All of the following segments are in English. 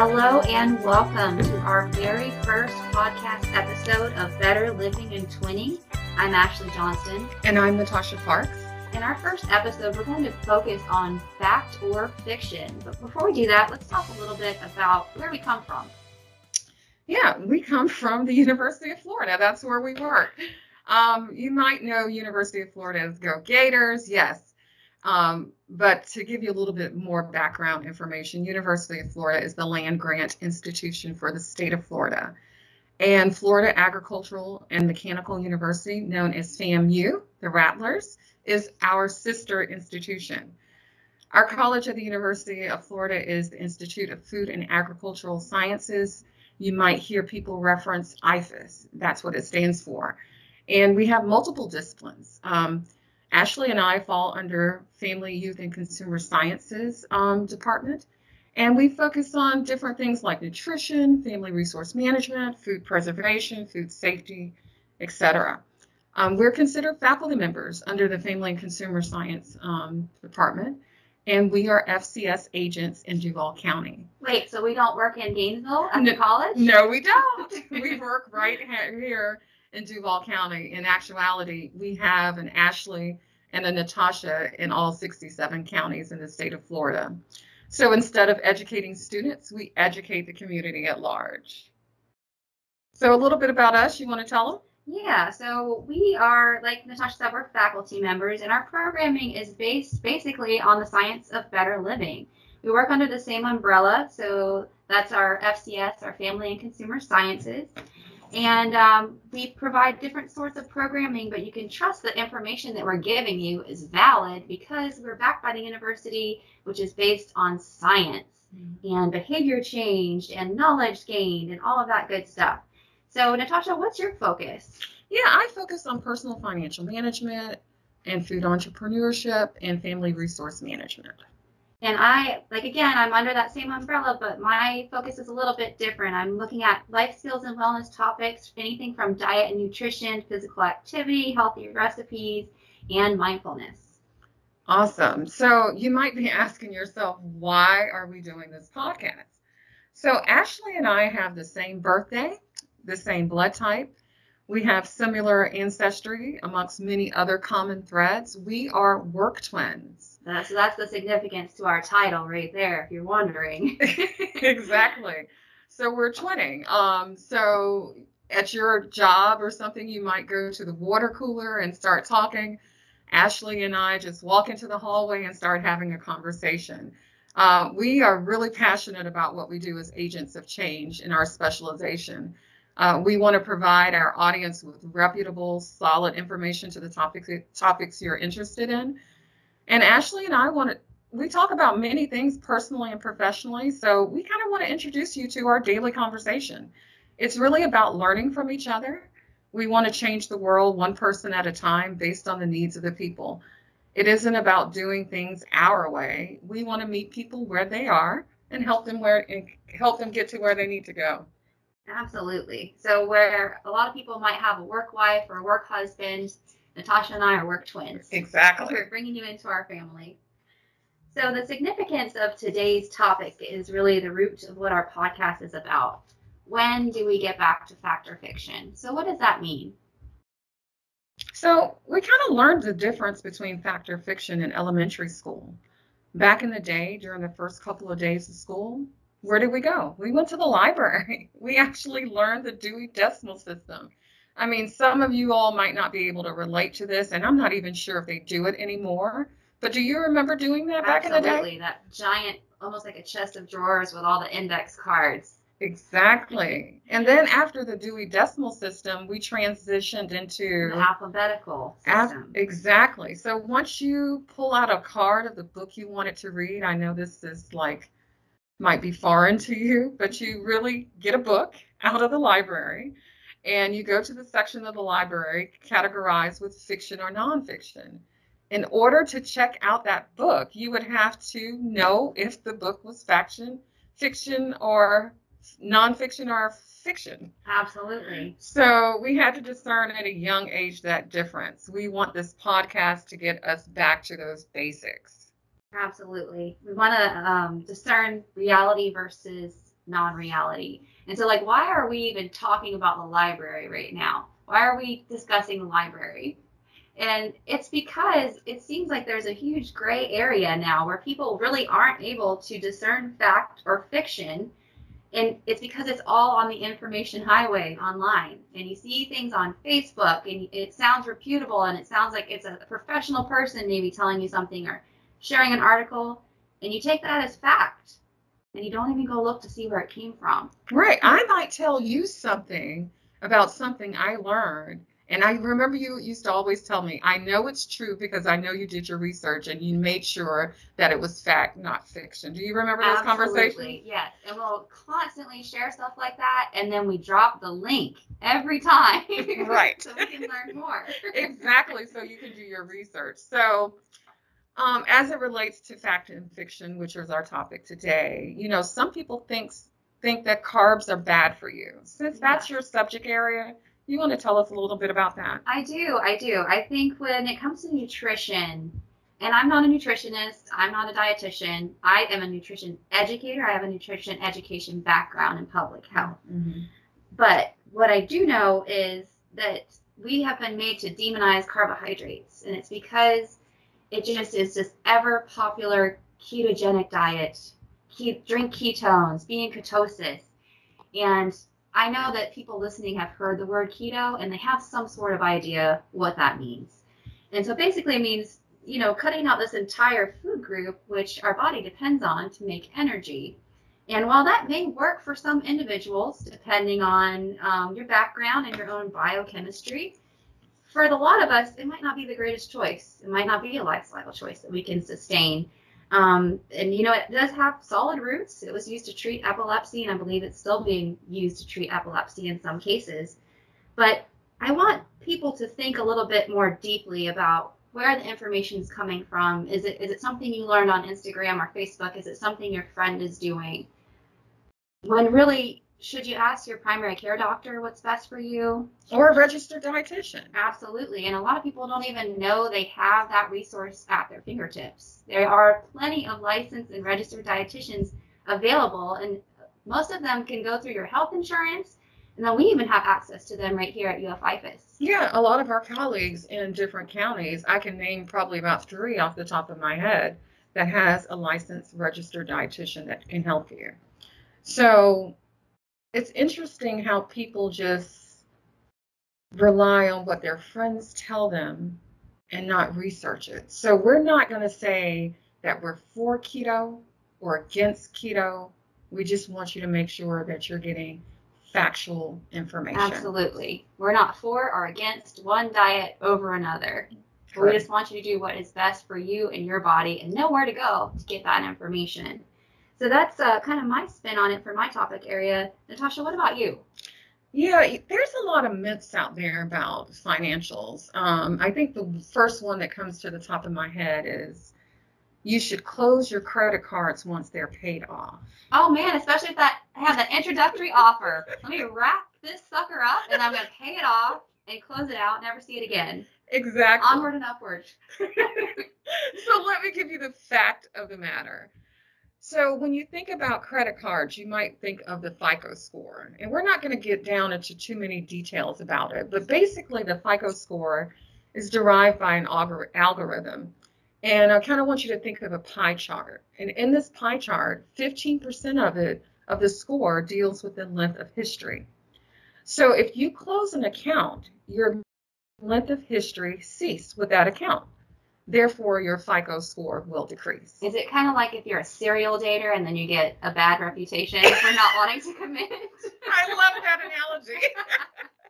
Hello and welcome to our very first podcast episode of Better Living and Twinning. I'm Ashley Johnston. And I'm Natasha Parks. In our first episode, we're going to focus on fact or fiction. But before we do that, let's talk a little bit about where we come from. Yeah, we come from the University of Florida. That's where we work. Um, you might know University of Florida as Go Gators, yes. Um, but to give you a little bit more background information, University of Florida is the land grant institution for the state of Florida. And Florida Agricultural and Mechanical University, known as FAMU, the Rattlers, is our sister institution. Our college at the University of Florida is the Institute of Food and Agricultural Sciences. You might hear people reference IFAS. That's what it stands for. And we have multiple disciplines. Um, Ashley and I fall under Family, Youth, and Consumer Sciences um, department. And we focus on different things like nutrition, family resource management, food preservation, food safety, etc. Um, we're considered faculty members under the Family and Consumer Science um, department, and we are FCS agents in Duval County. Wait, so we don't work in Gainesville at no, the college? No, we don't. we work right here in Duval County. In actuality, we have an Ashley and a Natasha in all 67 counties in the state of Florida. So instead of educating students, we educate the community at large. So a little bit about us, you want to tell them? Yeah, so we are, like Natasha said, we're faculty members, and our programming is based basically on the science of better living. We work under the same umbrella, so that's our FCS, our Family and Consumer Sciences. And um, we provide different sorts of programming, but you can trust the information that we're giving you is valid because we're backed by the university, which is based on science mm-hmm. and behavior change and knowledge gained and all of that good stuff. So, Natasha, what's your focus? Yeah, I focus on personal financial management and food entrepreneurship and family resource management. And I, like, again, I'm under that same umbrella, but my focus is a little bit different. I'm looking at life skills and wellness topics, anything from diet and nutrition, physical activity, healthy recipes, and mindfulness. Awesome. So you might be asking yourself, why are we doing this podcast? So Ashley and I have the same birthday, the same blood type. We have similar ancestry amongst many other common threads. We are work twins. Uh, so that's the significance to our title right there, if you're wondering. exactly. So we're twinning. Um, so at your job or something, you might go to the water cooler and start talking. Ashley and I just walk into the hallway and start having a conversation. Uh, we are really passionate about what we do as agents of change in our specialization. Uh, we want to provide our audience with reputable, solid information to the topics topics you're interested in. And Ashley and I want to, we talk about many things personally and professionally. So we kind of want to introduce you to our daily conversation. It's really about learning from each other. We want to change the world one person at a time based on the needs of the people. It isn't about doing things our way. We want to meet people where they are and help them where and help them get to where they need to go. Absolutely. So where a lot of people might have a work wife or a work husband, Natasha and I are work twins. Exactly. We're bringing you into our family. So, the significance of today's topic is really the root of what our podcast is about. When do we get back to fact or fiction? So, what does that mean? So, we kind of learned the difference between fact or fiction in elementary school. Back in the day, during the first couple of days of school, where did we go? We went to the library. We actually learned the Dewey Decimal System. I mean, some of you all might not be able to relate to this, and I'm not even sure if they do it anymore. But do you remember doing that back Absolutely. in the day? Absolutely, that giant, almost like a chest of drawers with all the index cards. Exactly. And then after the Dewey Decimal System, we transitioned into the alphabetical system. exactly. So once you pull out a card of the book you wanted to read, I know this is like might be foreign to you, but you really get a book out of the library and you go to the section of the library categorized with fiction or nonfiction. In order to check out that book, you would have to know if the book was fiction, fiction or nonfiction or fiction. Absolutely. So we had to discern at a young age that difference. We want this podcast to get us back to those basics. Absolutely. We want to um, discern reality versus non-reality. And so like why are we even talking about the library right now? Why are we discussing the library? And it's because it seems like there's a huge gray area now where people really aren't able to discern fact or fiction. And it's because it's all on the information highway online. And you see things on Facebook and it sounds reputable and it sounds like it's a professional person maybe telling you something or sharing an article. And you take that as fact and you don't even go look to see where it came from. Right. I might tell you something about something I learned and I remember you used to always tell me, I know it's true because I know you did your research and you made sure that it was fact, not fiction. Do you remember those Absolutely, conversations? Yes. And we'll constantly share stuff like that. And then we drop the link every time. Right. so we can learn more. exactly. So you can do your research. So, um, as it relates to fact and fiction, which is our topic today, you know, some people think think that carbs are bad for you. Since that's your subject area, you want to tell us a little bit about that? I do. I do. I think when it comes to nutrition, and I'm not a nutritionist, I'm not a dietitian, I am a nutrition educator. I have a nutrition education background in public health. Mm-hmm. But what I do know is that we have been made to demonize carbohydrates, and it's because it just is this ever popular ketogenic diet, drink ketones, be in ketosis. And I know that people listening have heard the word keto and they have some sort of idea what that means. And so basically it means, you know, cutting out this entire food group, which our body depends on to make energy. And while that may work for some individuals, depending on um, your background and your own biochemistry, for a lot of us, it might not be the greatest choice. It might not be a lifestyle choice that we can sustain. Um, and you know, it does have solid roots. It was used to treat epilepsy, and I believe it's still being used to treat epilepsy in some cases. But I want people to think a little bit more deeply about where the information is coming from. Is it is it something you learned on Instagram or Facebook? Is it something your friend is doing? When really should you ask your primary care doctor what's best for you? Or a registered dietitian. Absolutely. And a lot of people don't even know they have that resource at their fingertips. There are plenty of licensed and registered dietitians available, and most of them can go through your health insurance. And then we even have access to them right here at UF Yeah, a lot of our colleagues in different counties, I can name probably about three off the top of my head, that has a licensed registered dietitian that can help you. So it's interesting how people just rely on what their friends tell them and not research it. So we're not going to say that we're for keto or against keto. We just want you to make sure that you're getting factual information. Absolutely. We're not for or against one diet over another. Correct. We just want you to do what is best for you and your body and know where to go to get that information. So that's uh, kind of my spin on it for my topic area. Natasha, what about you? Yeah, there's a lot of myths out there about financials. Um, I think the first one that comes to the top of my head is you should close your credit cards once they're paid off. Oh man, especially if that have that introductory offer. Let me wrap this sucker up and I'm gonna pay it off and close it out, never see it again. Exactly. Onward and upward. so let me give you the fact of the matter. So when you think about credit cards, you might think of the FICO score. And we're not going to get down into too many details about it, but basically the FICO score is derived by an algorithm. And I kind of want you to think of a pie chart. And in this pie chart, 15% of it of the score deals with the length of history. So if you close an account, your length of history cease with that account therefore your FICO score will decrease. Is it kind of like if you're a serial dater and then you get a bad reputation for not wanting to commit? I love that analogy.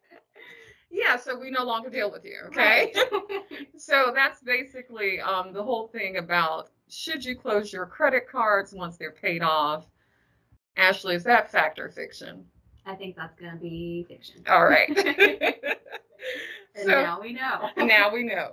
yeah, so we no longer deal with you, okay? Right. so that's basically um, the whole thing about should you close your credit cards once they're paid off? Ashley, is that fact or fiction? I think that's going to be fiction. All right. and so, now we know. now we know.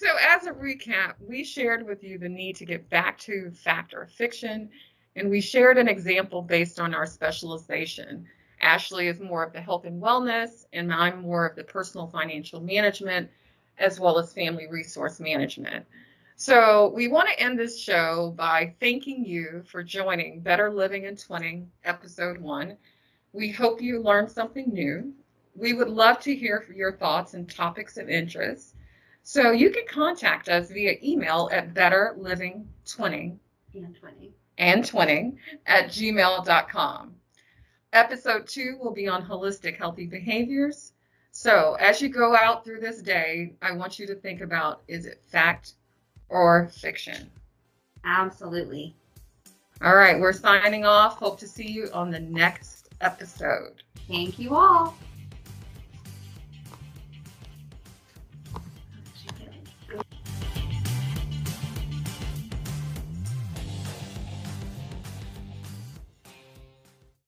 So, as a recap, we shared with you the need to get back to fact or fiction, and we shared an example based on our specialization. Ashley is more of the health and wellness, and I'm more of the personal financial management as well as family resource management. So, we want to end this show by thanking you for joining Better Living and Twinning, Episode 1. We hope you learned something new. We would love to hear your thoughts and topics of interest. So, you can contact us via email at betterlivingtwinning And 20. and twinning at gmail.com. Episode 2 will be on holistic healthy behaviors. So, as you go out through this day, I want you to think about is it fact or fiction? Absolutely. All right, we're signing off. Hope to see you on the next episode. Thank you all.